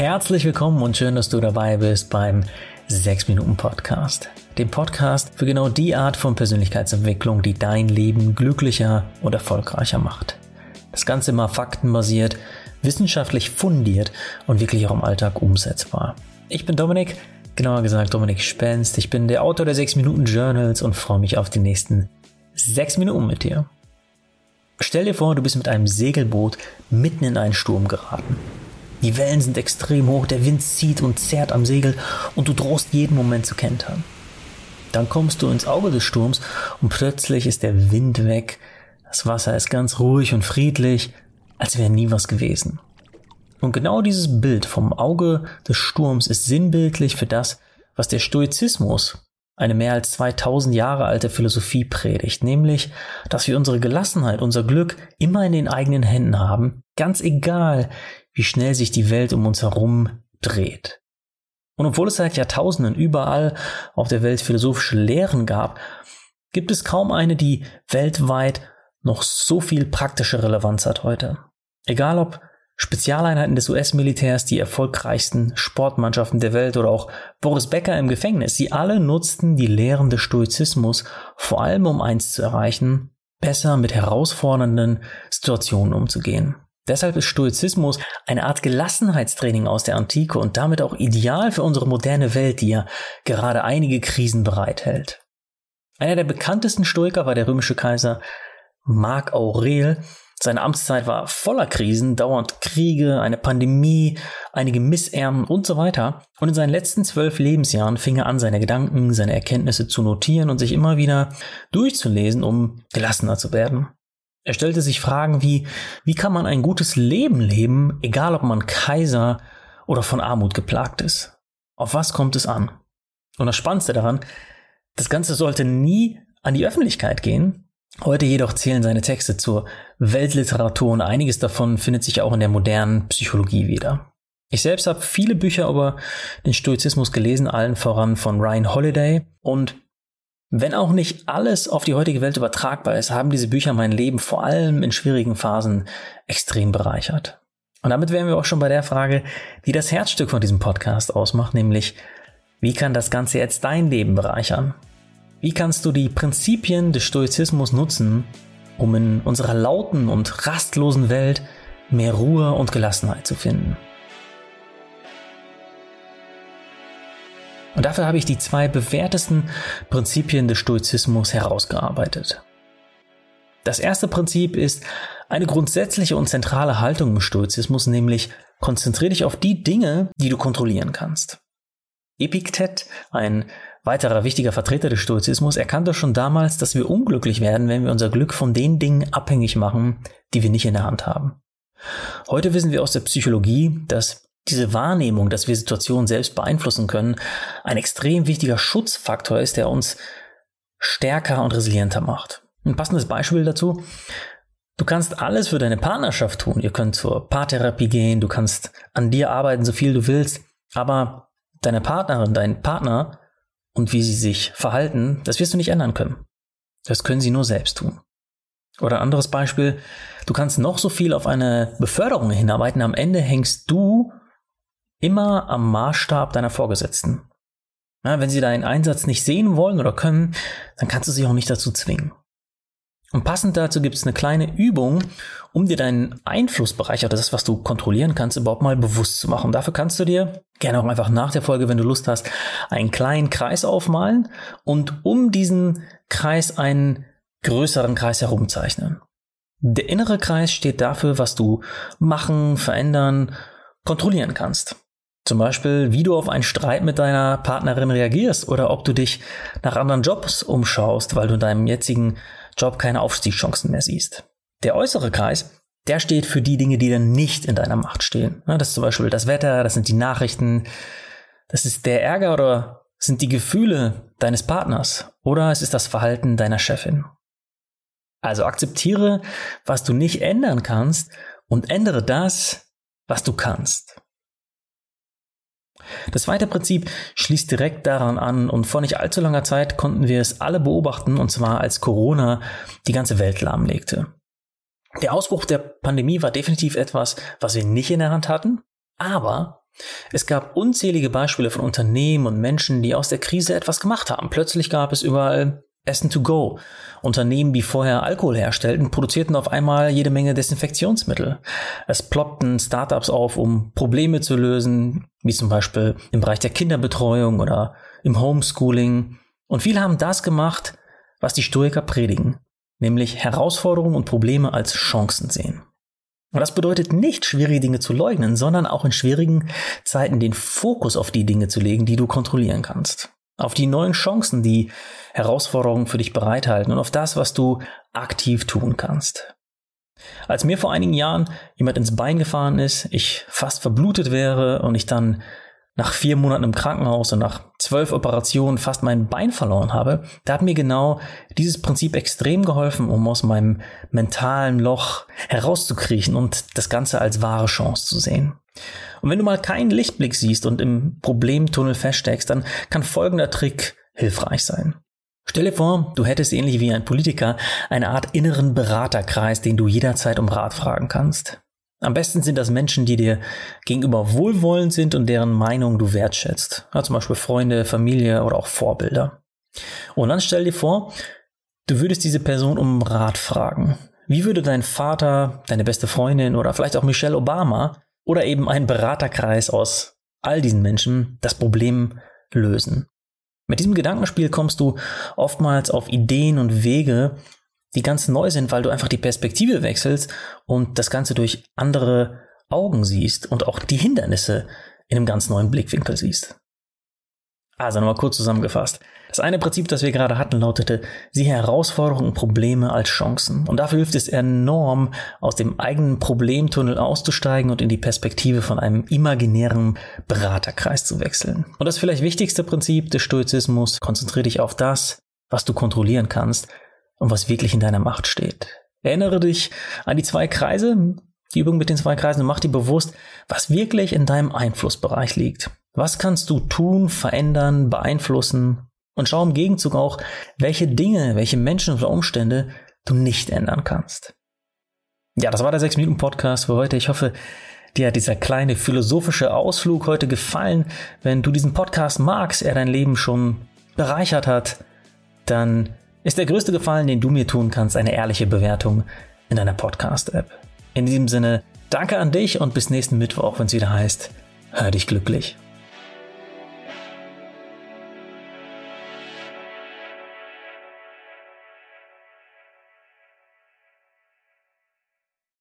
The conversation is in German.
Herzlich willkommen und schön, dass du dabei bist beim 6 Minuten Podcast. Dem Podcast für genau die Art von Persönlichkeitsentwicklung, die dein Leben glücklicher und erfolgreicher macht. Das Ganze immer faktenbasiert, wissenschaftlich fundiert und wirklich auch im Alltag umsetzbar. Ich bin Dominik, genauer gesagt Dominik Spenst. Ich bin der Autor der 6 Minuten Journals und freue mich auf die nächsten 6 Minuten mit dir. Stell dir vor, du bist mit einem Segelboot mitten in einen Sturm geraten. Die Wellen sind extrem hoch, der Wind zieht und zerrt am Segel und du drohst jeden Moment zu kentern. Dann kommst du ins Auge des Sturms und plötzlich ist der Wind weg, das Wasser ist ganz ruhig und friedlich, als wäre nie was gewesen. Und genau dieses Bild vom Auge des Sturms ist sinnbildlich für das, was der Stoizismus, eine mehr als 2000 Jahre alte Philosophie predigt, nämlich, dass wir unsere Gelassenheit, unser Glück immer in den eigenen Händen haben, ganz egal, wie schnell sich die Welt um uns herum dreht. Und obwohl es seit Jahrtausenden überall auf der Welt philosophische Lehren gab, gibt es kaum eine, die weltweit noch so viel praktische Relevanz hat heute. Egal ob Spezialeinheiten des US-Militärs, die erfolgreichsten Sportmannschaften der Welt oder auch Boris Becker im Gefängnis, sie alle nutzten die Lehren des Stoizismus vor allem um eins zu erreichen, besser mit herausfordernden Situationen umzugehen. Deshalb ist Stoizismus eine Art Gelassenheitstraining aus der Antike und damit auch ideal für unsere moderne Welt, die ja gerade einige Krisen bereithält. Einer der bekanntesten Stoiker war der römische Kaiser Mark Aurel. Seine Amtszeit war voller Krisen, dauernd Kriege, eine Pandemie, einige Missernten und so weiter. Und in seinen letzten zwölf Lebensjahren fing er an, seine Gedanken, seine Erkenntnisse zu notieren und sich immer wieder durchzulesen, um gelassener zu werden. Er stellte sich Fragen wie, wie kann man ein gutes Leben leben, egal ob man Kaiser oder von Armut geplagt ist? Auf was kommt es an? Und das Spannendste daran, das Ganze sollte nie an die Öffentlichkeit gehen, Heute jedoch zählen seine Texte zur Weltliteratur und einiges davon findet sich auch in der modernen Psychologie wieder. Ich selbst habe viele Bücher über den Stoizismus gelesen, allen voran von Ryan Holiday. Und wenn auch nicht alles auf die heutige Welt übertragbar ist, haben diese Bücher mein Leben vor allem in schwierigen Phasen extrem bereichert. Und damit wären wir auch schon bei der Frage, die das Herzstück von diesem Podcast ausmacht, nämlich wie kann das Ganze jetzt dein Leben bereichern? Wie kannst du die Prinzipien des Stoizismus nutzen, um in unserer lauten und rastlosen Welt mehr Ruhe und Gelassenheit zu finden? Und dafür habe ich die zwei bewährtesten Prinzipien des Stoizismus herausgearbeitet. Das erste Prinzip ist eine grundsätzliche und zentrale Haltung im Stoizismus, nämlich konzentriere dich auf die Dinge, die du kontrollieren kannst. Epiktet, ein weiterer wichtiger Vertreter des Stoizismus, erkannte schon damals, dass wir unglücklich werden, wenn wir unser Glück von den Dingen abhängig machen, die wir nicht in der Hand haben. Heute wissen wir aus der Psychologie, dass diese Wahrnehmung, dass wir Situationen selbst beeinflussen können, ein extrem wichtiger Schutzfaktor ist, der uns stärker und resilienter macht. Ein passendes Beispiel dazu. Du kannst alles für deine Partnerschaft tun. Ihr könnt zur Paartherapie gehen, du kannst an dir arbeiten, so viel du willst, aber deine Partnerin, dein Partner und wie sie sich verhalten, das wirst du nicht ändern können. Das können sie nur selbst tun. Oder ein anderes Beispiel, du kannst noch so viel auf eine Beförderung hinarbeiten, am Ende hängst du immer am Maßstab deiner Vorgesetzten. Ja, wenn sie deinen Einsatz nicht sehen wollen oder können, dann kannst du sie auch nicht dazu zwingen. Und passend dazu gibt es eine kleine Übung, um dir deinen Einflussbereich oder das, was du kontrollieren kannst, überhaupt mal bewusst zu machen. Dafür kannst du dir gerne auch einfach nach der Folge, wenn du Lust hast, einen kleinen Kreis aufmalen und um diesen Kreis einen größeren Kreis herumzeichnen. Der innere Kreis steht dafür, was du machen, verändern, kontrollieren kannst. Zum Beispiel, wie du auf einen Streit mit deiner Partnerin reagierst oder ob du dich nach anderen Jobs umschaust, weil du in deinem jetzigen Job keine Aufstiegschancen mehr siehst. Der äußere Kreis, der steht für die Dinge, die dann nicht in deiner Macht stehen. Das ist zum Beispiel das Wetter, das sind die Nachrichten, das ist der Ärger oder sind die Gefühle deines Partners oder es ist das Verhalten deiner Chefin. Also akzeptiere, was du nicht ändern kannst und ändere das, was du kannst. Das zweite Prinzip schließt direkt daran an und vor nicht allzu langer Zeit konnten wir es alle beobachten, und zwar als Corona die ganze Welt lahmlegte. Der Ausbruch der Pandemie war definitiv etwas, was wir nicht in der Hand hatten, aber Es gab unzählige Beispiele von Unternehmen und Menschen, die aus der Krise etwas gemacht haben. Plötzlich gab es überall Essen to go. Unternehmen, die vorher Alkohol herstellten, produzierten auf einmal jede Menge Desinfektionsmittel. Es ploppten Startups auf, um Probleme zu lösen, wie zum Beispiel im Bereich der Kinderbetreuung oder im Homeschooling. Und viele haben das gemacht, was die Stoiker predigen, nämlich Herausforderungen und Probleme als Chancen sehen. Und das bedeutet nicht, schwierige Dinge zu leugnen, sondern auch in schwierigen Zeiten den Fokus auf die Dinge zu legen, die du kontrollieren kannst. Auf die neuen Chancen, die Herausforderungen für dich bereithalten und auf das, was du aktiv tun kannst. Als mir vor einigen Jahren jemand ins Bein gefahren ist, ich fast verblutet wäre und ich dann nach vier Monaten im Krankenhaus und nach zwölf Operationen fast mein Bein verloren habe, da hat mir genau dieses Prinzip extrem geholfen, um aus meinem mentalen Loch herauszukriechen und das Ganze als wahre Chance zu sehen. Und wenn du mal keinen Lichtblick siehst und im Problemtunnel feststeckst, dann kann folgender Trick hilfreich sein. Stell dir vor, du hättest ähnlich wie ein Politiker eine Art inneren Beraterkreis, den du jederzeit um Rat fragen kannst. Am besten sind das Menschen, die dir gegenüber wohlwollend sind und deren Meinung du wertschätzt. Ja, zum Beispiel Freunde, Familie oder auch Vorbilder. Und dann stell dir vor, du würdest diese Person um Rat fragen. Wie würde dein Vater, deine beste Freundin oder vielleicht auch Michelle Obama oder eben ein Beraterkreis aus all diesen Menschen das Problem lösen? Mit diesem Gedankenspiel kommst du oftmals auf Ideen und Wege, die ganz neu sind, weil du einfach die Perspektive wechselst und das Ganze durch andere Augen siehst und auch die Hindernisse in einem ganz neuen Blickwinkel siehst. Also nochmal kurz zusammengefasst. Das eine Prinzip, das wir gerade hatten, lautete, sieh Herausforderungen und Probleme als Chancen. Und dafür hilft es enorm, aus dem eigenen Problemtunnel auszusteigen und in die Perspektive von einem imaginären Beraterkreis zu wechseln. Und das vielleicht wichtigste Prinzip des Stoizismus, konzentriere dich auf das, was du kontrollieren kannst, und was wirklich in deiner Macht steht. Erinnere dich an die zwei Kreise, die Übung mit den zwei Kreisen und mach dir bewusst, was wirklich in deinem Einflussbereich liegt. Was kannst du tun, verändern, beeinflussen und schau im Gegenzug auch, welche Dinge, welche Menschen oder Umstände du nicht ändern kannst. Ja, das war der 6-Minuten-Podcast für heute. Ich hoffe, dir hat dieser kleine philosophische Ausflug heute gefallen. Wenn du diesen Podcast magst, er dein Leben schon bereichert hat, dann ist der größte Gefallen, den du mir tun kannst, eine ehrliche Bewertung in deiner Podcast-App. In diesem Sinne, danke an dich und bis nächsten Mittwoch, wenn es wieder heißt, hör dich glücklich.